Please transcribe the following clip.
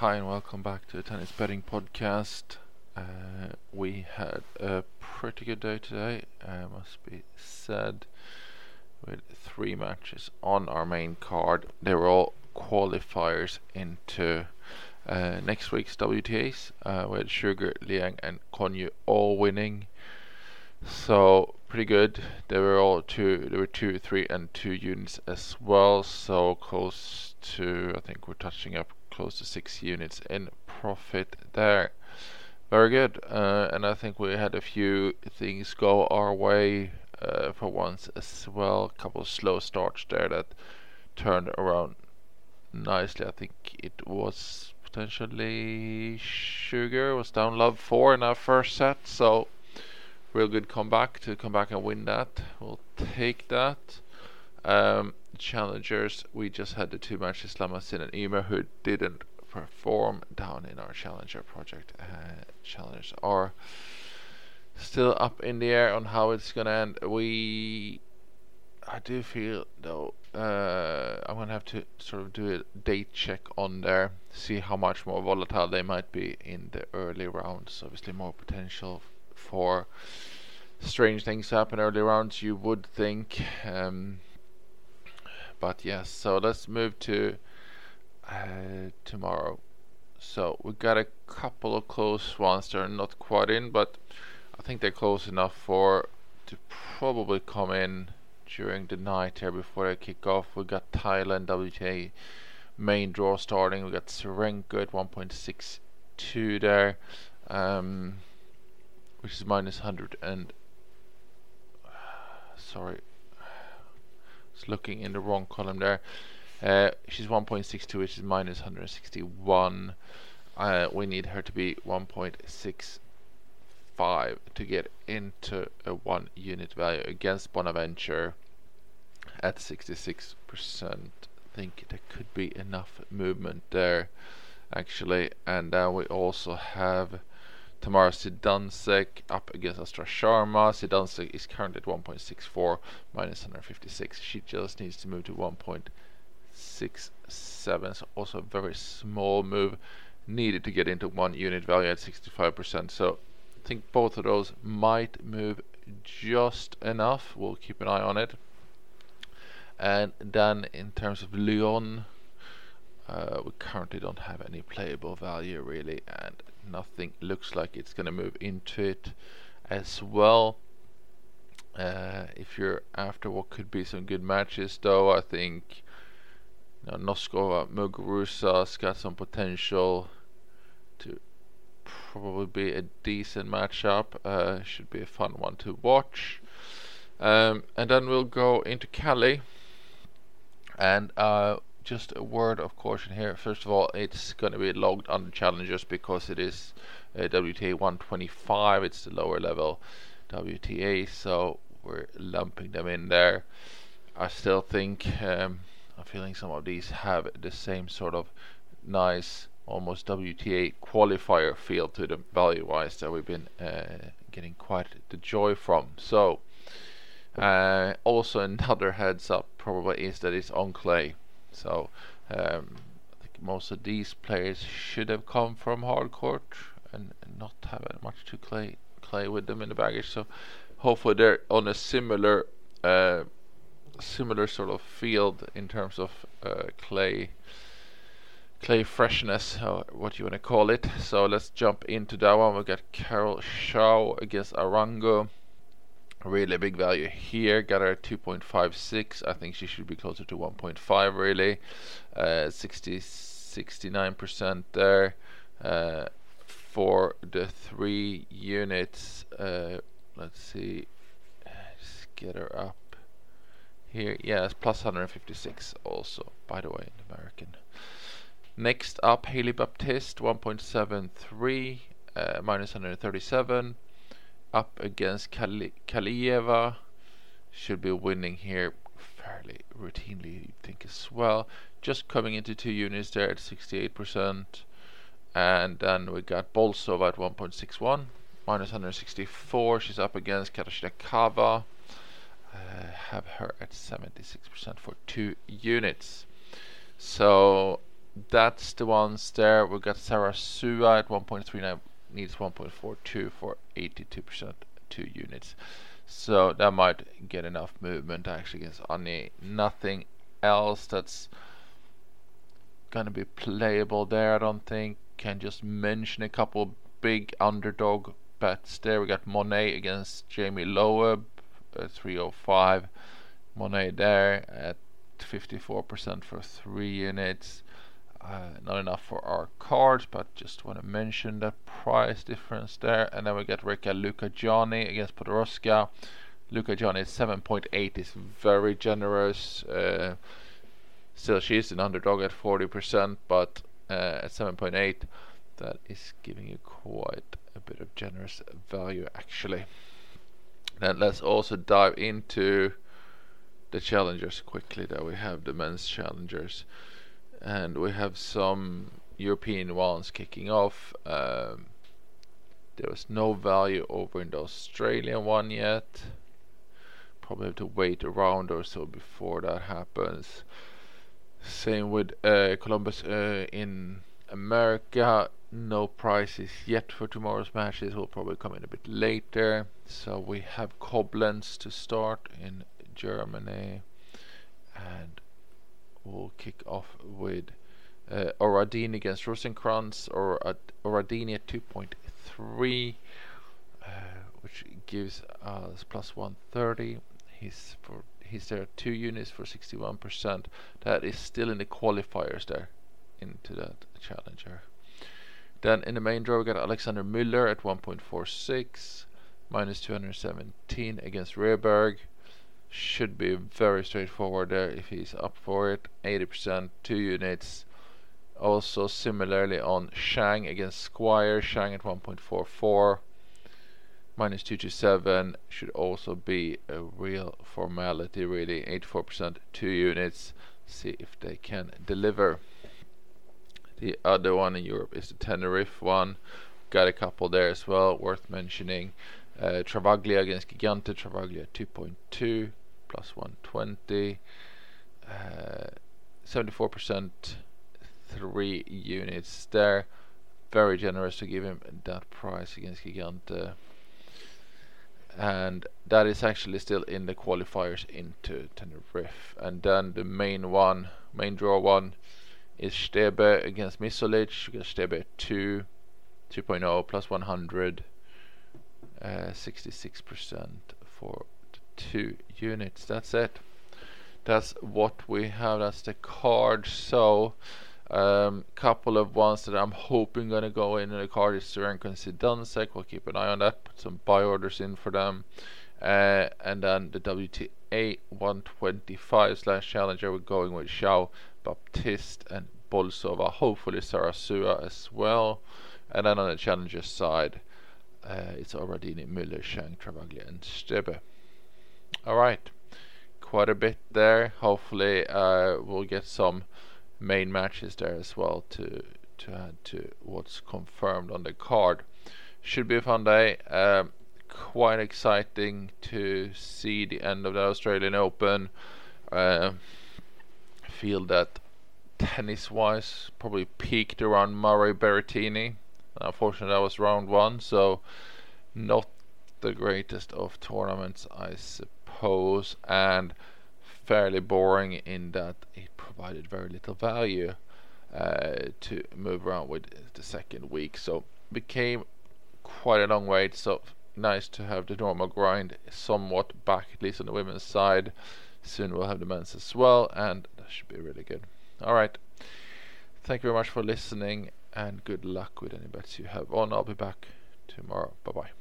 Hi and welcome back to the Tennis Betting Podcast. Uh, we had a pretty good day today, uh, must be said, with three matches on our main card. They were all qualifiers into uh, next week's WTAs. Uh, had Sugar, Liang, and Konyu all winning. So pretty good. They were all two. There were two, three, and two units as well. So close to. I think we're touching up close to six units in profit there. Very good. Uh, and I think we had a few things go our way uh, for once as well. A couple of slow starts there that turned around nicely. I think it was potentially Sugar was down love four in our first set, so real good comeback to come back and win that. We'll take that. Um, challengers, we just had the two matches, Lamasine and Ymer, who didn't perform down in our challenger project. Uh, challengers are still up in the air on how it's gonna end. We, I do feel though, uh, I'm gonna have to sort of do a date check on there, see how much more volatile they might be in the early rounds. Obviously, more potential for strange things happen early rounds, you would think. Um, but yes, so let's move to uh, tomorrow. So we got a couple of close ones. They're not quite in, but I think they're close enough for to probably come in during the night here before they kick off. We got Thailand WTA main draw starting. We got Tsurenko at 1.62 there. Um, which is minus 100 and sorry it's looking in the wrong column there. Uh, she's 1.62 which is minus 161 uh, we need her to be 1.65 to get into a one unit value against Bonaventure at 66% I think there could be enough movement there actually. And then we also have Tamara Zidansek up against Astra Sharma. Zidansek is currently at 1.64 minus 156. She just needs to move to 1.67. So also a very small move needed to get into one unit value at 65%. So I think both of those might move just enough. We'll keep an eye on it. And then in terms of Lyon, uh, we currently don't have any playable value really, and nothing looks like it's going to move into it as well. Uh, if you're after what could be some good matches, though, I think you know, Noskova Muguruza's got some potential to probably be a decent matchup. Uh, should be a fun one to watch. Um, and then we'll go into Cali. And uh, just a word of caution here. First of all, it's going to be logged under challengers because it is uh, WTA 125. It's the lower level WTA, so we're lumping them in there. I still think um, I'm feeling some of these have the same sort of nice, almost WTA qualifier feel to them value-wise that we've been uh, getting quite the joy from. So. Uh, also, another heads up probably is that it's on clay. So um, I think most of these players should have come from hardcourt and, not have much to clay clay with them in the baggage. So hopefully they're on a similar uh, similar sort of field in terms of uh, clay clay freshness or what you want to call it. So let's jump into that one. We got Carol Zhao against Arango really big value here. Got her 2.56 I think she should be closer to 1.5 really. Uh, 60 69% there uh, for the three units. Uh, let's see. Get her up here. Yes plus 156 also by the way in American. Next up Hailey Baptiste 1.73 uh, minus 137 up against Kalieva. Should be winning here fairly routinely, you think as well. Just coming into two units there at 68%. And then we got Bolsova at 1.61, minus 164. She's up against Katarzyna Kawa. Uh, have her at 76% for two units. So that's the ones there. We've got Zarazua at 1.39, needs 1.42 for 82% two units. So that might get enough movement actually against Ani. Nothing else that's gonna be playable there, I don't think. Can just mention a couple big underdog bets there. We got Monet against Jamie Loeb, uh, 305. Monet there at 54% for three units. Uh, not enough for our cards, but just want to mention the price difference there. And then we get Rika Lukagiani against Podoroska. Lukagiani 7.8 is very generous. Uh, still, she's an underdog at 40%, but uh, at 7.8, that is giving you quite a bit of generous value actually. Then let's also dive into the challengers quickly. That we have the men's challengers and we have some European ones kicking off. Um, there was no value over in the Australian one yet. Probably have to wait a round or so before that happens. Same with uh, Columbus uh, in America. No prices yet for tomorrow's matches. Will probably come in a bit later. So we have Koblenz to start in Germany, kick off with uh, Oradini against Rosenkrantz or Oradini at 2.3 uh, which gives us plus 130 he's for he's there two units for 61% that is still in the qualifiers there into that challenger. Then in the main draw we got Alexander Müller at 1.46 minus 217 against Rehberg should be very straightforward there if he's up for it. 80% two units. Also similarly on Shang against Squire Shang at 1.44 minus 227 should also be a real formality really. 84% two units. See if they can deliver. The other one in Europe is the Tenerife one. Got a couple there as well worth mentioning. Uh, Travaglia against Gigante Travaglia 2.2 plus 120. 74% uh, three units there. Very generous to give him that price against Gigante. And that is actually still in the qualifiers into Tenerife. And then the main one, main draw one, is Stebe against Misolic. Against Stebe 2, 2.0 plus 100, uh, 66% for two units. That's it. That's what we have. That's the card. So um, couple of ones that I'm hoping gonna go in the card is Tsurenko and Zidansek we'll keep an eye on that. Put some buy orders in for them. Uh, and then the WTA 125 slash challenger. We're going with Zhao Baptiste and Bolsova. Hopefully Zarazua as well. And then on the challenger side uh, it's Oradini, Müller, Shang, Travaglia and Stebe Alright, quite a bit there. Hopefully uh, we'll get some main matches there as well to to add to what's confirmed on the card. Should be a fun day. Um, quite exciting to see the end of the Australian Open. Uh, feel that tennis wise probably peaked around Murray Berrettini. Unfortunately, that was round one, so not the greatest of tournaments, I suppose suppose, and fairly boring in that it provided very little value uh, to move around with the second week. So became quite a long wait. So nice to have the normal grind somewhat back, at least on the women's side. Soon we'll have the men's as well, and that should be really good. All right. Thank you very much for listening, and good luck with any bets you have on. I'll be back tomorrow. Bye bye.